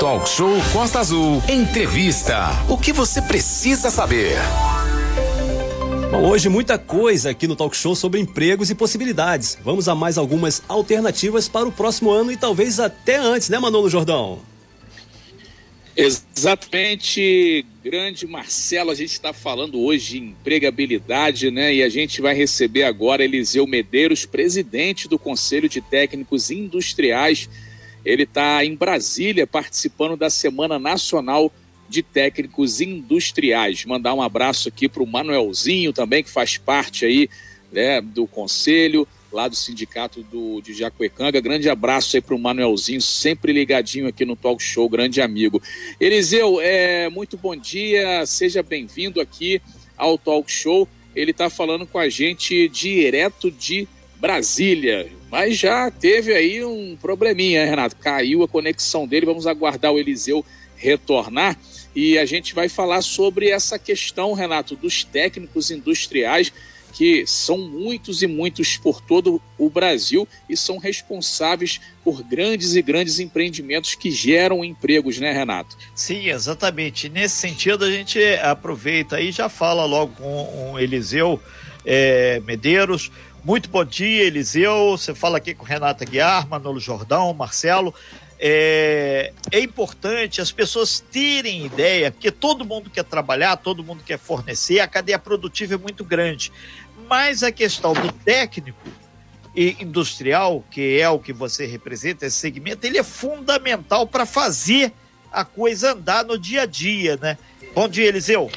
Talk Show Costa Azul. Entrevista. O que você precisa saber? Bom, hoje muita coisa aqui no Talk Show sobre empregos e possibilidades. Vamos a mais algumas alternativas para o próximo ano e talvez até antes, né, Manolo Jordão? Exatamente, grande Marcelo, a gente está falando hoje de empregabilidade, né? E a gente vai receber agora Eliseu Medeiros, presidente do Conselho de Técnicos Industriais. Ele está em Brasília participando da Semana Nacional de Técnicos Industriais. Mandar um abraço aqui para o Manuelzinho também, que faz parte aí né, do Conselho lá do sindicato do, de Jacuecanga. Grande abraço aí para o Manuelzinho, sempre ligadinho aqui no Talk Show, grande amigo. Eliseu, é, muito bom dia, seja bem-vindo aqui ao Talk Show. Ele está falando com a gente direto de Brasília, mas já teve aí um probleminha, Renato? Caiu a conexão dele, vamos aguardar o Eliseu retornar. E a gente vai falar sobre essa questão, Renato, dos técnicos industriais que são muitos e muitos por todo o Brasil e são responsáveis por grandes e grandes empreendimentos que geram empregos, né, Renato? Sim, exatamente. Nesse sentido, a gente aproveita e já fala logo com o Eliseu é, Medeiros. Muito bom dia, Eliseu. Você fala aqui com Renata Guiar, Manolo Jordão, Marcelo. É, é, importante as pessoas terem ideia, porque todo mundo quer trabalhar, todo mundo quer fornecer, a cadeia produtiva é muito grande. Mas a questão do técnico e industrial, que é o que você representa, esse segmento, ele é fundamental para fazer a coisa andar no dia a dia, né? Bom dia, Eliseu.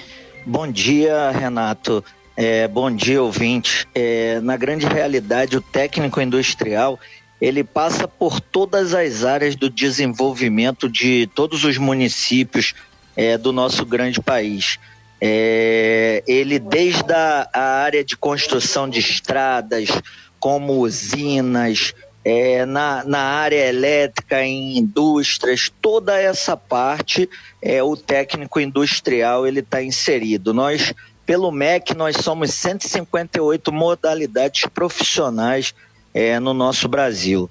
Bom dia, Renato. É, bom dia, ouvinte. É, na grande realidade, o técnico industrial ele passa por todas as áreas do desenvolvimento de todos os municípios é, do nosso grande país. É, ele, desde a, a, área de construção de estradas, como usinas, é, na, na área elétrica, em indústrias, toda essa parte, é, o técnico industrial ele está inserido. Nós, pelo MEC, nós somos 158 modalidades profissionais é, no nosso Brasil.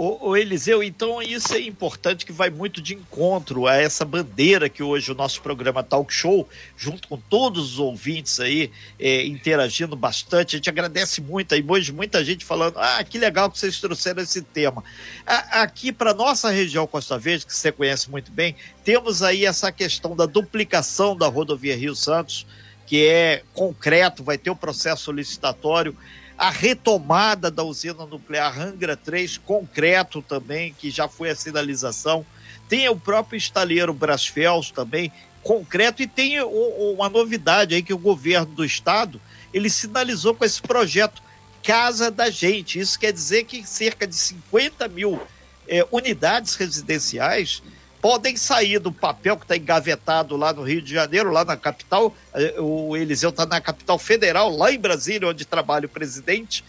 O, Eliseu, então isso é importante que vai muito de encontro a essa bandeira que hoje o nosso programa Talk Show, junto com todos os ouvintes aí, é, interagindo bastante. A gente agradece muito aí, hoje muita gente falando, ah, que legal que vocês trouxeram esse tema. A, aqui para nossa região Costa Verde, que você conhece muito bem, temos aí essa questão da duplicação da rodovia Rio Santos, que é concreto, vai ter o processo licitatório a retomada da usina nuclear Angra 3, concreto também, que já foi a sinalização. Tem o próprio estaleiro Brasfels também, concreto, e tem uma novidade aí que o governo do estado, ele sinalizou com esse projeto Casa da Gente. Isso quer dizer que cerca de 50 mil é, unidades residenciais podem sair do papel que está engavetado lá no Rio de Janeiro, lá na capital. Eh, o Eliseu está na capital federal, lá em Brasília, onde trabalha o presidente.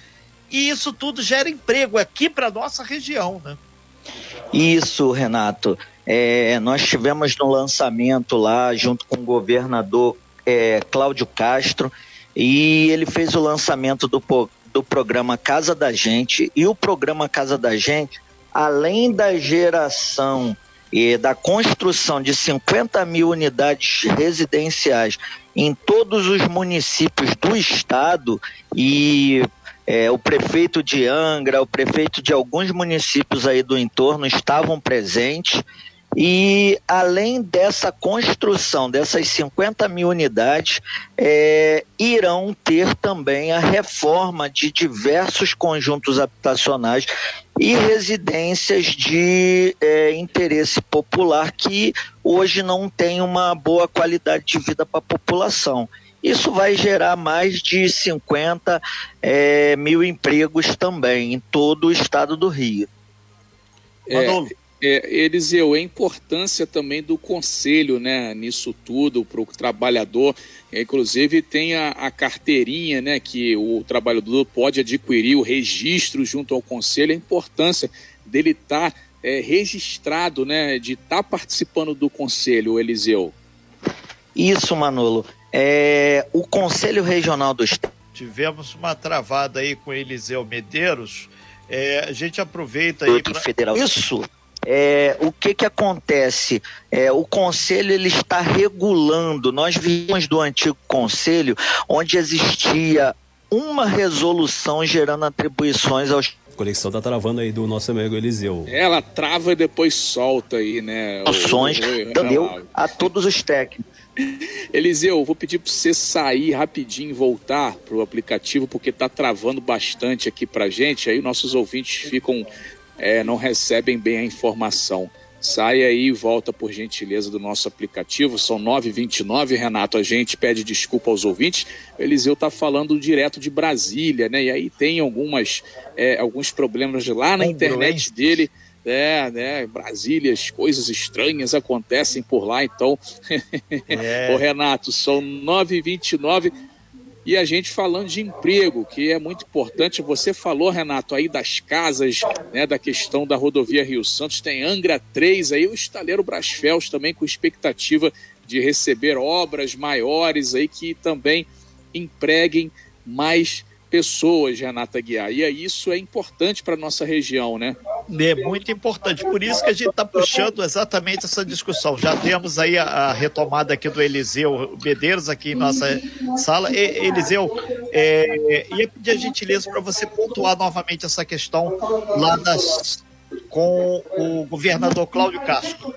E isso tudo gera emprego aqui para nossa região, né? Isso, Renato. É, nós tivemos no lançamento lá, junto com o governador é, Cláudio Castro, e ele fez o lançamento do, do programa Casa da Gente. E o programa Casa da Gente, além da geração e da construção de 50 mil unidades residenciais em todos os municípios do estado e é, o prefeito de Angra, o prefeito de alguns municípios aí do entorno estavam presentes. E além dessa construção dessas 50 mil unidades, é, irão ter também a reforma de diversos conjuntos habitacionais e residências de é, interesse popular que hoje não tem uma boa qualidade de vida para a população. Isso vai gerar mais de 50 é, mil empregos também em todo o estado do Rio. É, é, Eliseu, a importância também do conselho né, nisso tudo para o trabalhador. Inclusive tem a, a, carteirinha né, que o trabalhador pode adquirir, o registro junto ao conselho, a importância dele estar tá, é, registrado, né, de estar tá participando do conselho, Eliseu. Isso, Manolo. É, o Conselho Regional do Estado. Tivemos uma travada aí com Eliseu Medeiros. É, a gente aproveita aí. Pra... Federal. Isso é, o que que acontece? É, o conselho ele está regulando. Nós vimos do antigo conselho onde existia uma resolução gerando atribuições aos conexão tá travando aí do nosso amigo Eliseu. Ela trava e depois solta aí, né? Ações, deu a todos os técnicos. Eliseu, vou pedir para você sair rapidinho e voltar para o aplicativo, porque tá travando bastante aqui para gente. Aí nossos ouvintes ficam, é, não recebem bem a informação. Sai aí e volta, por gentileza, do nosso aplicativo. São 9h29, Renato. A gente pede desculpa aos ouvintes. O Eliseu está falando direto de Brasília, né? E aí tem algumas, é, alguns problemas lá na internet dele. É, né? Brasília, as coisas estranhas acontecem por lá, então. É. Ô, Renato, são 9h29 e a gente falando de emprego, que é muito importante. Você falou, Renato, aí das casas, né, da questão da rodovia Rio Santos, tem Angra 3 aí, o estaleiro Brasfels também com expectativa de receber obras maiores aí que também empreguem mais pessoas, Renata Guiar. E isso é importante para a nossa região, né? É muito importante. Por isso que a gente está puxando exatamente essa discussão. Já temos aí a, a, retomada aqui do Eliseu Medeiros aqui em nossa sala. E, Eliseu, é, ia pedir a gentileza para você pontuar novamente essa questão lá das com o governador Cláudio Castro.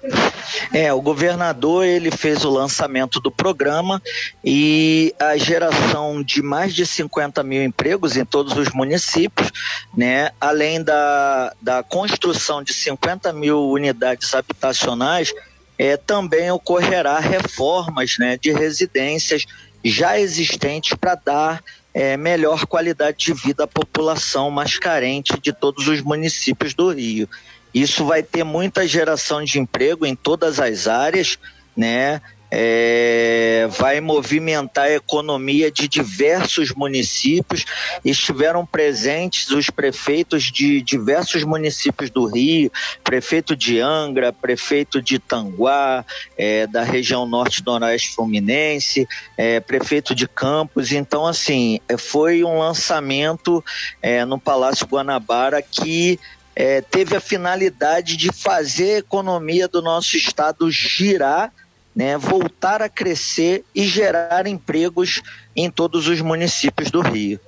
É, o governador ele fez o lançamento do programa e a geração de mais de 50 mil empregos em todos os municípios, né? Além da, da construção de 50 mil unidades habitacionais, é, também ocorrerá reformas né, de residências já existentes para dar é, melhor qualidade de vida à população mais carente de todos os municípios do Rio. Isso vai ter muita geração de emprego em todas as áreas, né? É, vai movimentar a economia de diversos municípios. Estiveram presentes os prefeitos de diversos municípios do Rio, prefeito de Angra, prefeito de Tanguá, é, da região norte-noroeste fluminense, é, prefeito de Campos. Então, assim, é, foi um lançamento é, no Palácio Guanabara que é, teve a finalidade de fazer a economia do nosso estado girar né, voltar a crescer e gerar empregos em todos os municípios do Rio.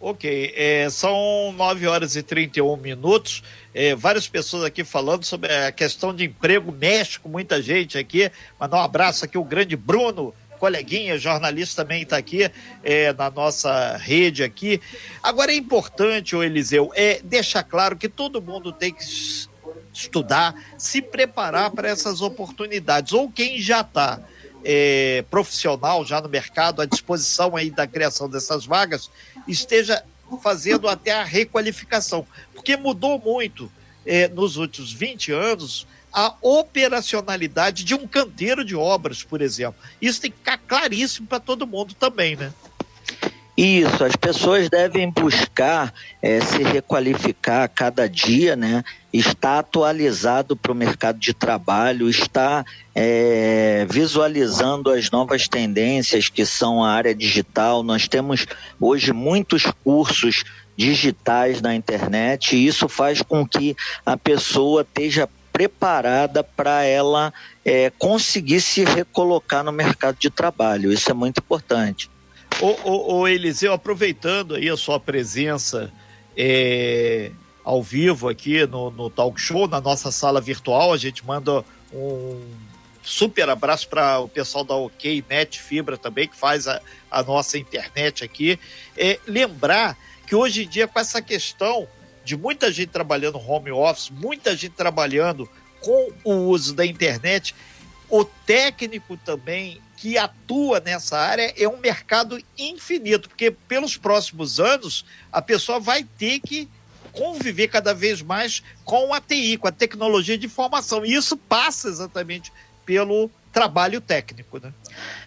Ok, é, são 9 horas e 31 minutos. É, várias pessoas aqui falando sobre a questão de emprego, mexe com muita gente aqui. Mandar um abraço aqui, o grande Bruno, coleguinha, jornalista também está aqui é, na nossa rede aqui. Agora é importante, o Eliseu, é deixar claro que todo mundo tem que estudar, se preparar para essas oportunidades. Ou quem já está é, profissional, já no mercado, à disposição aí da criação dessas vagas, esteja fazendo até a requalificação. Porque mudou muito é, nos últimos 20 anos a operacionalidade de um canteiro de obras, por exemplo. Isso tem que ficar claríssimo para todo mundo também, né? Isso, as pessoas devem buscar é, se requalificar a cada dia, né? Estar atualizado para o mercado de trabalho, estar é, visualizando as novas tendências que são a área digital. Nós temos hoje muitos cursos digitais na internet e isso faz com que a pessoa esteja preparada para ela é, conseguir se recolocar no mercado de trabalho. Isso é muito importante. Ô, ô, ô, Eliseu, aproveitando aí a sua presença é, ao vivo aqui no, no Talk Show, na nossa sala virtual, a gente manda um super abraço para o pessoal da OK Net Fibra também, que faz a, a nossa internet aqui. É, lembrar que hoje em dia, com essa questão de muita gente trabalhando home office, muita gente trabalhando com o uso da internet, o técnico também que atua nessa área é um mercado infinito, porque pelos próximos anos a pessoa vai ter que conviver cada vez mais com a TI, com a tecnologia de informação. E isso passa exatamente pelo trabalho técnico, né?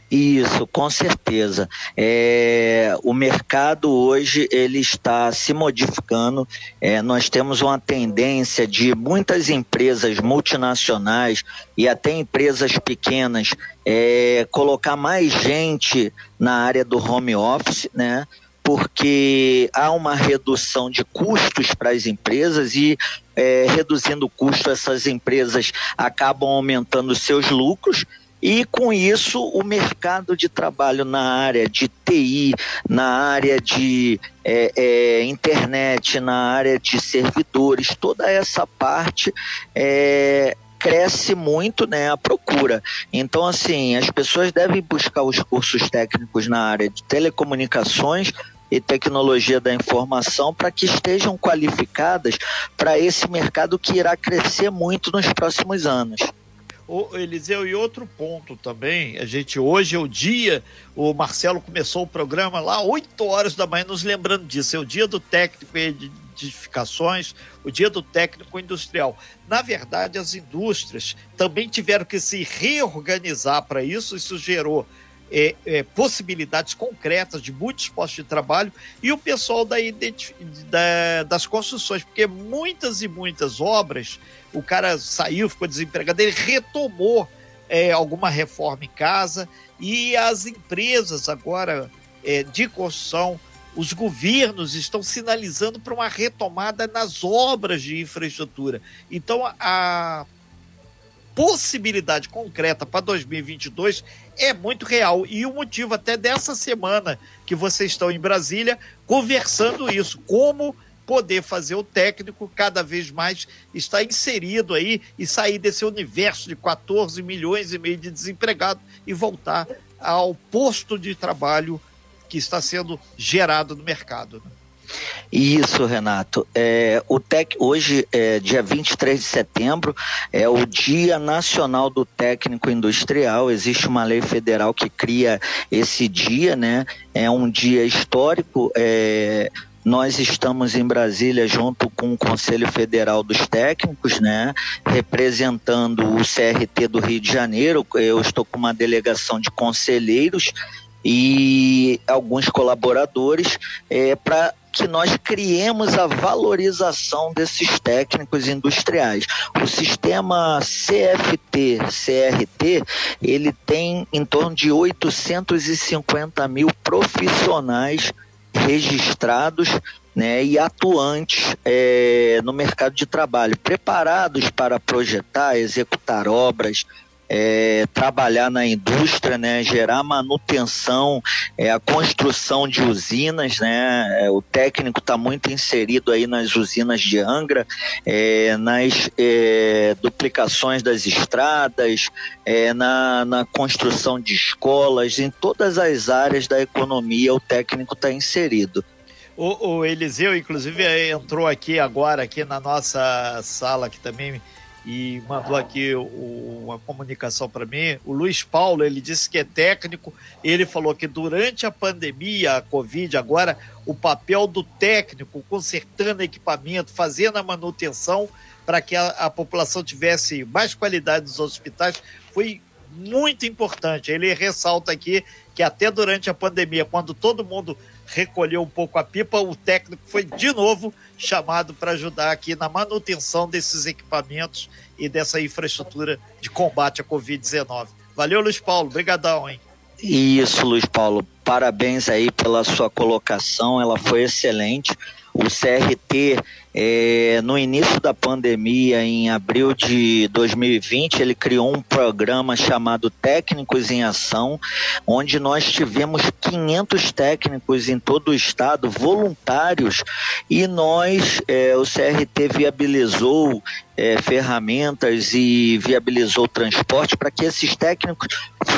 Isso, com certeza. É, o mercado hoje ele está se modificando. É, nós temos uma tendência de muitas empresas multinacionais e até empresas pequenas é, colocar mais gente na área do home office, né? Porque há uma redução de custos para as empresas e é, reduzindo o custo, essas empresas acabam aumentando seus lucros. E com isso, o mercado de trabalho na área de TI, na área de é, é, internet, na área de servidores, toda essa parte é, cresce muito né, a procura. Então, assim, as pessoas devem buscar os cursos técnicos na área de telecomunicações e tecnologia da informação para que estejam qualificadas para esse mercado que irá crescer muito nos próximos anos. O Eliseu, e outro ponto também, a gente hoje é o dia, o Marcelo começou o programa lá 8 horas da manhã, nos lembrando disso, é o dia do técnico de edificações, o dia do técnico industrial. Na verdade, as indústrias também tiveram que se reorganizar para isso, isso gerou é, é, possibilidades concretas de muitos postos de trabalho e o pessoal da, da, das construções, porque muitas e muitas obras, o cara saiu, ficou desempregado, ele retomou é, alguma reforma em casa e as empresas agora é, de construção, os governos estão sinalizando para uma retomada nas obras de infraestrutura. Então, a possibilidade concreta para 2022 é muito real. E o motivo até dessa semana que vocês estão em Brasília conversando isso, como poder fazer o técnico cada vez mais estar inserido aí e sair desse universo de 14 milhões e meio de desempregados e voltar ao posto de trabalho que está sendo gerado no mercado. Né? Isso, Renato. É, o TEC, hoje, é, dia 23 de setembro, é o Dia Nacional do Técnico Industrial. Existe uma lei federal que cria esse dia, né? É um dia histórico. É, nós estamos em Brasília junto com o Conselho Federal dos Técnicos, né, representando o CRT do Rio de Janeiro. Eu estou com uma delegação de conselheiros e alguns colaboradores é, para que nós criemos a valorização desses técnicos industriais. O sistema CFT, CRT, ele tem em torno de 850 mil profissionais registrados né, e atuantes é, no mercado de trabalho, preparados para projetar, executar obras, é, trabalhar na indústria, né, gerar manutenção, é, a construção de usinas, né, é, o técnico está muito inserido aí nas usinas de Angra, é, nas é, duplicações das estradas, é, na, na construção de escolas, em todas as áreas da economia o técnico está inserido. O, o Eliseu, inclusive, entrou aqui agora, aqui na nossa sala, que também e mandou aqui o, uma comunicação para mim. O Luiz Paulo, ele disse que é técnico, ele falou que durante a pandemia, a Covid, agora, o papel do técnico consertando equipamento, fazendo a manutenção para que a, a população tivesse mais qualidade nos hospitais, foi muito importante. Ele ressalta aqui que até durante a pandemia, quando todo mundo recolheu um pouco a pipa, o técnico foi de novo chamado para ajudar aqui na manutenção desses equipamentos e dessa infraestrutura de combate à Covid-19. Valeu, Luiz Paulo. Obrigadão, hein? Isso, Luiz Paulo. Parabéns aí pela sua colocação, ela foi excelente. O CRT, é, no início da pandemia, em abril de 2020, ele criou um programa chamado Técnicos em Ação, onde nós tivemos 500 técnicos em todo o estado, voluntários, e nós, é, o CRT viabilizou é, ferramentas e viabilizou transporte para que esses técnicos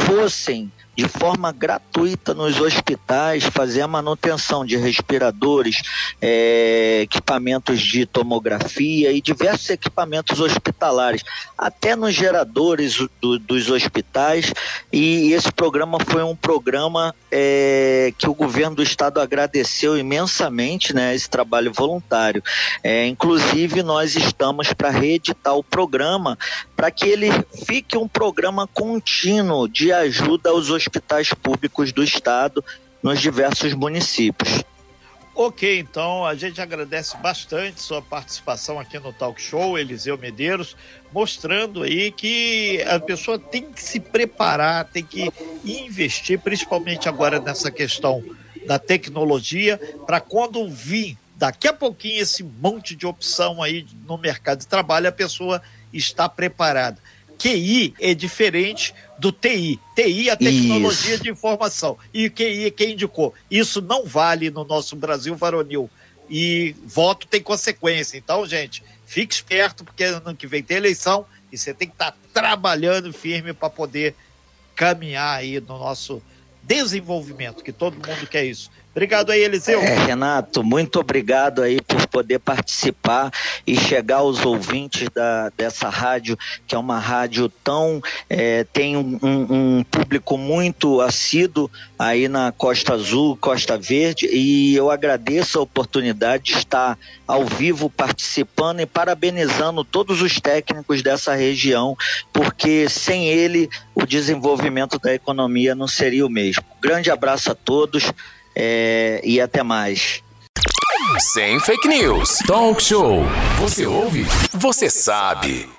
fossem de forma gratuita nos hospitais, fazer a manutenção de respiradores, é, equipamentos de tomografia e diversos equipamentos hospitalares, até nos geradores do, dos hospitais. E esse programa foi um programa é, que o governo do estado agradeceu imensamente, né, esse trabalho voluntário. É, inclusive, nós estamos para reeditar o programa para que ele fique um programa contínuo de ajuda aos hospitais hospitais públicos do estado nos diversos municípios. Ok, então a gente agradece bastante sua participação aqui no Talk Show, Eliseu Medeiros, mostrando aí que a pessoa tem que se preparar, tem que investir, principalmente agora nessa questão da tecnologia, para quando vir daqui a pouquinho esse monte de opção aí no mercado de trabalho, a pessoa está preparada. QI é diferente do TI. TI é a tecnologia Isso. de informação. E QI é quem indicou. Isso não vale no nosso Brasil varonil. E voto tem consequência. Então, gente, fique esperto, porque ano que vem tem eleição e você tem que estar tá trabalhando firme para poder caminhar aí no nosso desenvolvimento, que todo mundo quer isso. Obrigado aí, Eliseu. É, Renato, muito obrigado aí por poder participar e chegar aos ouvintes da, dessa rádio, que é uma rádio tão. É, tem um, um, público muito assíduo aí na Costa Azul, Costa Verde, e eu agradeço a oportunidade de estar ao vivo participando e parabenizando todos os técnicos dessa região, porque sem ele o desenvolvimento da economia não seria o mesmo. Grande abraço a todos é, e até mais. Sem fake news. Talk show. Você ouve? Você sabe.